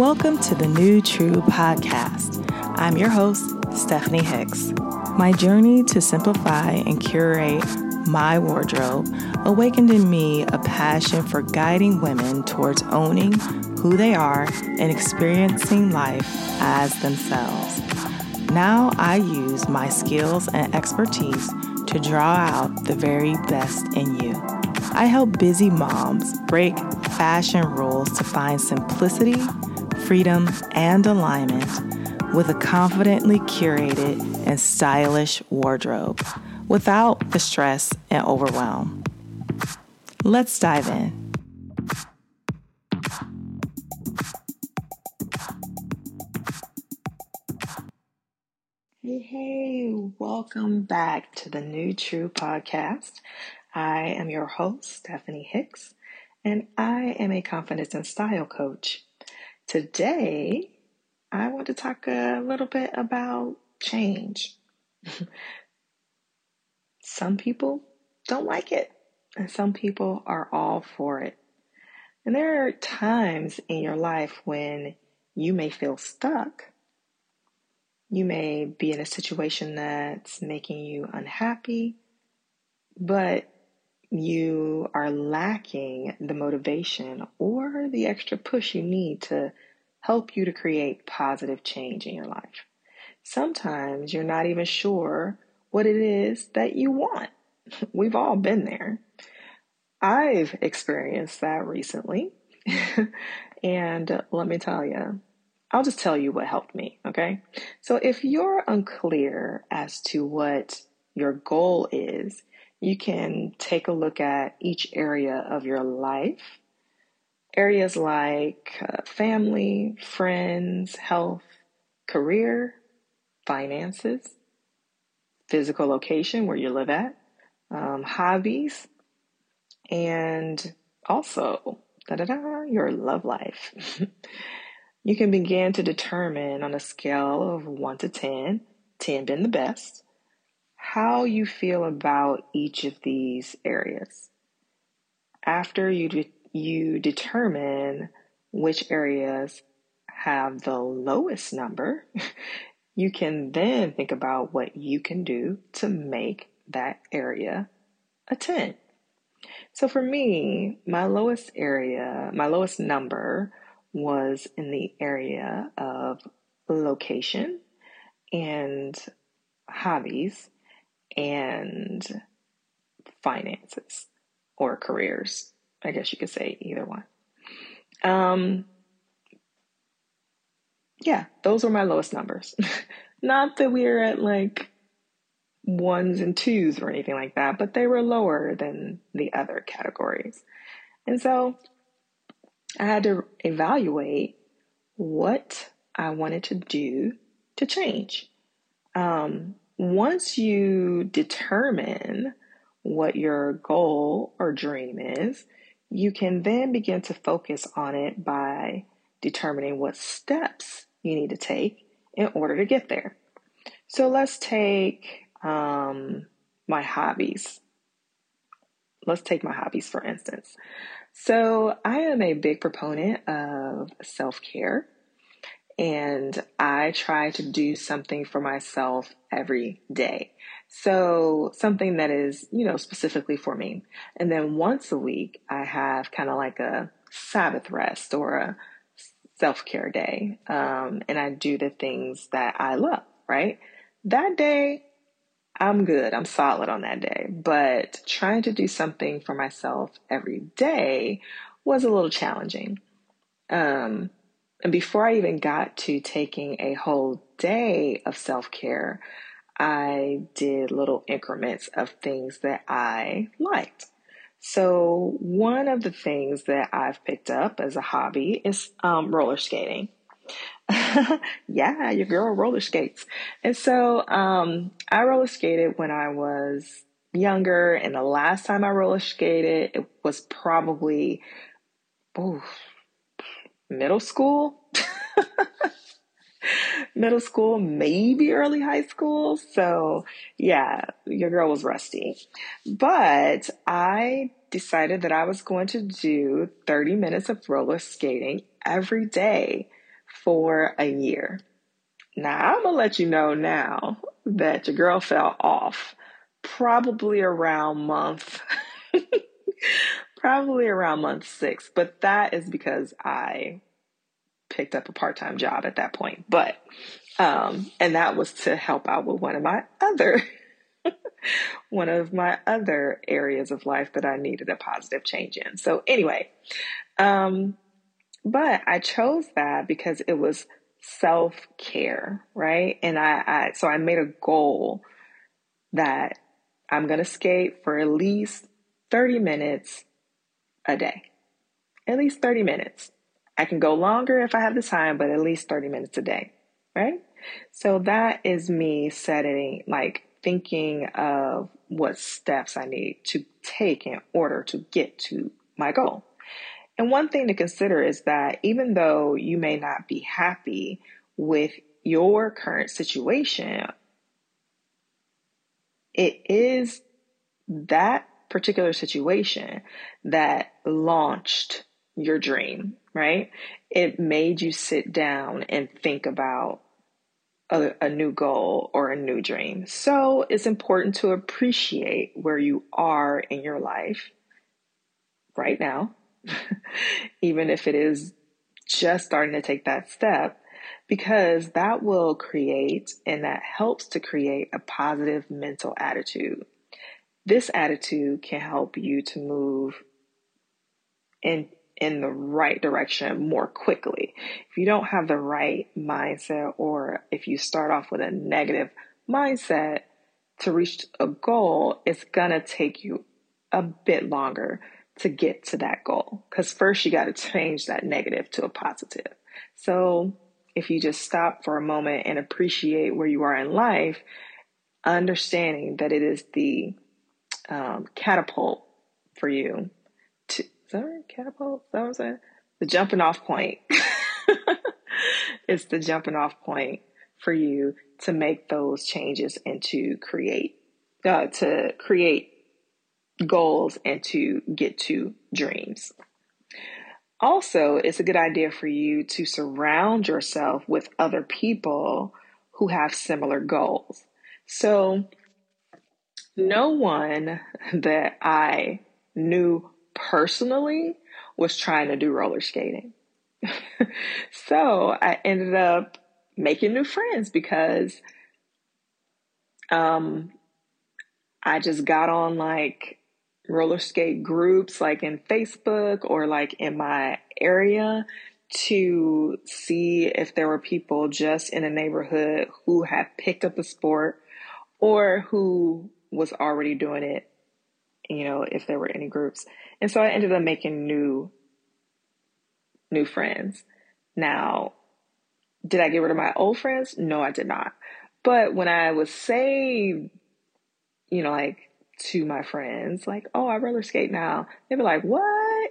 Welcome to the New True Podcast. I'm your host, Stephanie Hicks. My journey to simplify and curate my wardrobe awakened in me a passion for guiding women towards owning who they are and experiencing life as themselves. Now I use my skills and expertise to draw out the very best in you. I help busy moms break fashion rules to find simplicity, freedom, and alignment with a confidently curated and stylish wardrobe without the stress and overwhelm. Let's dive in. Hey, welcome back to the New True Podcast. I am your host, Stephanie Hicks, and I am a confidence and style coach. Today, I want to talk a little bit about change. some people don't like it, and some people are all for it. And there are times in your life when you may feel stuck you may be in a situation that's making you unhappy, but you are lacking the motivation or the extra push you need to help you to create positive change in your life. Sometimes you're not even sure what it is that you want. We've all been there. I've experienced that recently. and let me tell you, I'll just tell you what helped me, okay? So if you're unclear as to what your goal is, you can take a look at each area of your life. Areas like uh, family, friends, health, career, finances, physical location where you live at, um, hobbies, and also your love life. You can begin to determine on a scale of 1 to 10, 10 being the best, how you feel about each of these areas. After you, de- you determine which areas have the lowest number, you can then think about what you can do to make that area a 10. So for me, my lowest area, my lowest number was in the area of location and hobbies and finances or careers. I guess you could say either one. Um, yeah, those were my lowest numbers. Not that we are at like ones and twos or anything like that, but they were lower than the other categories. And so I had to evaluate what I wanted to do to change. Um, once you determine what your goal or dream is, you can then begin to focus on it by determining what steps you need to take in order to get there. So let's take um, my hobbies. Let's take my hobbies for instance. So, I am a big proponent of self care, and I try to do something for myself every day. So, something that is, you know, specifically for me. And then once a week, I have kind of like a Sabbath rest or a self care day. Um, and I do the things that I love, right? That day, I'm good. I'm solid on that day. But trying to do something for myself every day was a little challenging. Um, and before I even got to taking a whole day of self care, I did little increments of things that I liked. So, one of the things that I've picked up as a hobby is um, roller skating. yeah, your girl roller skates. And so um, I roller skated when I was younger, and the last time I roller skated, it was probably ooh, middle school. middle school, maybe early high school. So, yeah, your girl was rusty. But I decided that I was going to do 30 minutes of roller skating every day for a year. Now, I'm going to let you know now that your girl fell off probably around month, probably around month six, but that is because I picked up a part time job at that point. But, um, and that was to help out with one of my other. one of my other areas of life that I needed a positive change in. So, anyway, um, but I chose that because it was self care, right? And I, I, so I made a goal that I'm going to skate for at least 30 minutes a day. At least 30 minutes. I can go longer if I have the time, but at least 30 minutes a day, right? So that is me setting, like thinking of what steps I need to take in order to get to my goal. And one thing to consider is that even though you may not be happy with your current situation, it is that particular situation that launched your dream, right? It made you sit down and think about a, a, new goal or a new dream. So it's important to appreciate where you are in your life right now even if it is just starting to take that step, because that will create and that helps to create a positive mental attitude. This attitude can help you to move in in the right direction more quickly. If you don't have the right mindset or if you start off with a negative mindset to reach a goal, it's going to take you a bit longer to get to that goal. Because first you got to change that negative to a positive. So if you just stop for a moment and appreciate where you are in life, understanding that it is the um, catapult for you to, is that right? Catapult? That saying? The jumping off point. it's the jumping off point for you to make those changes and to create, uh, to create goals and to get to dreams. Also, it's a good idea for you to surround yourself with other people who have similar goals. So, no one that I knew personally was trying to do roller skating. so, I ended up making new friends because um, I just got on like roller skate groups like in Facebook or like in my area to see if there were people just in a neighborhood who had picked up the sport or who was already doing it, you know, if there were any groups. And so I ended up making new new friends. Now, did I get rid of my old friends? No, I did not. But when I was say, you know, like to my friends, like, oh, I roller skate now. They'd be like, what?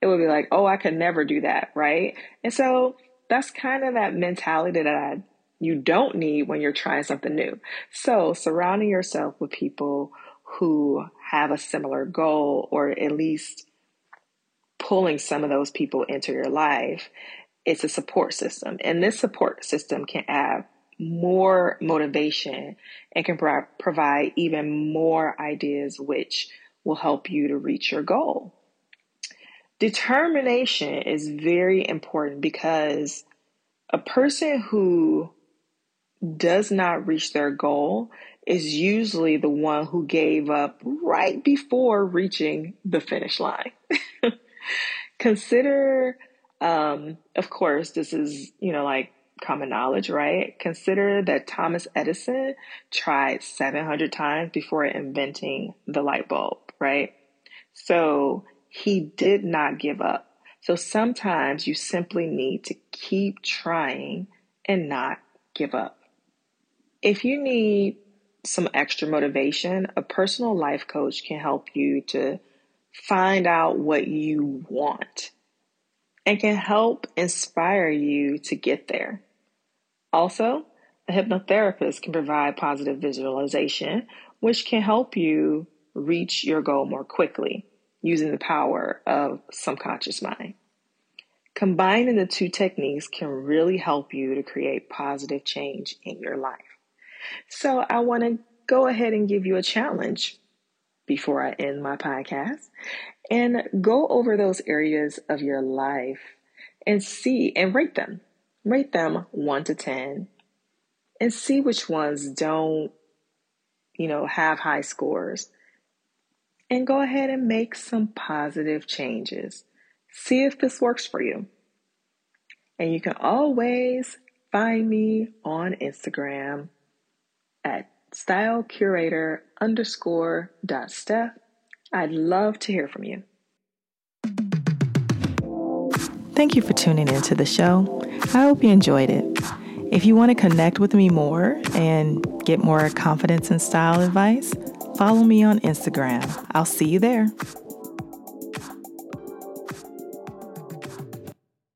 It would be like, oh, I could never do that, right? And so that's kind of that mentality that I, you don't need when you're trying something new. So surrounding yourself with people who have a similar goal or at least pulling some of those people into your life, it's a support system. And this support system can add more motivation and can pro- provide even more ideas which will help you to reach your goal. Determination is very important because a person who does not reach their goal is usually the one who gave up right before reaching the finish line. Consider, um, of course, this is, you know, like common knowledge, right? Consider that Thomas Edison tried 700 times before inventing the light bulb, right? So he did not give up. So sometimes you simply need to keep trying and not give up. If you need some extra motivation, a personal life coach can help you to find out what you want and can help inspire you to get there. Also, a hypnotherapist can provide positive visualization, which can help you reach your goal more quickly using the power of subconscious mind. Combining the two techniques can really help you to create positive change in your life. So I want to go ahead and give you a challenge before I end my podcast and go over those areas of your life and see and rate them. Rate them 1 to 10 and see which ones don't, you know, have high scores. And go ahead and make some positive changes. See if this works for you. And you can always find me on Instagram at stylecurator underscore dot steph. I'd love to hear from you. Thank you for tuning into the show. I hope you enjoyed it. If you want to connect with me more and get more confidence and style advice, follow me on Instagram. I'll see you there.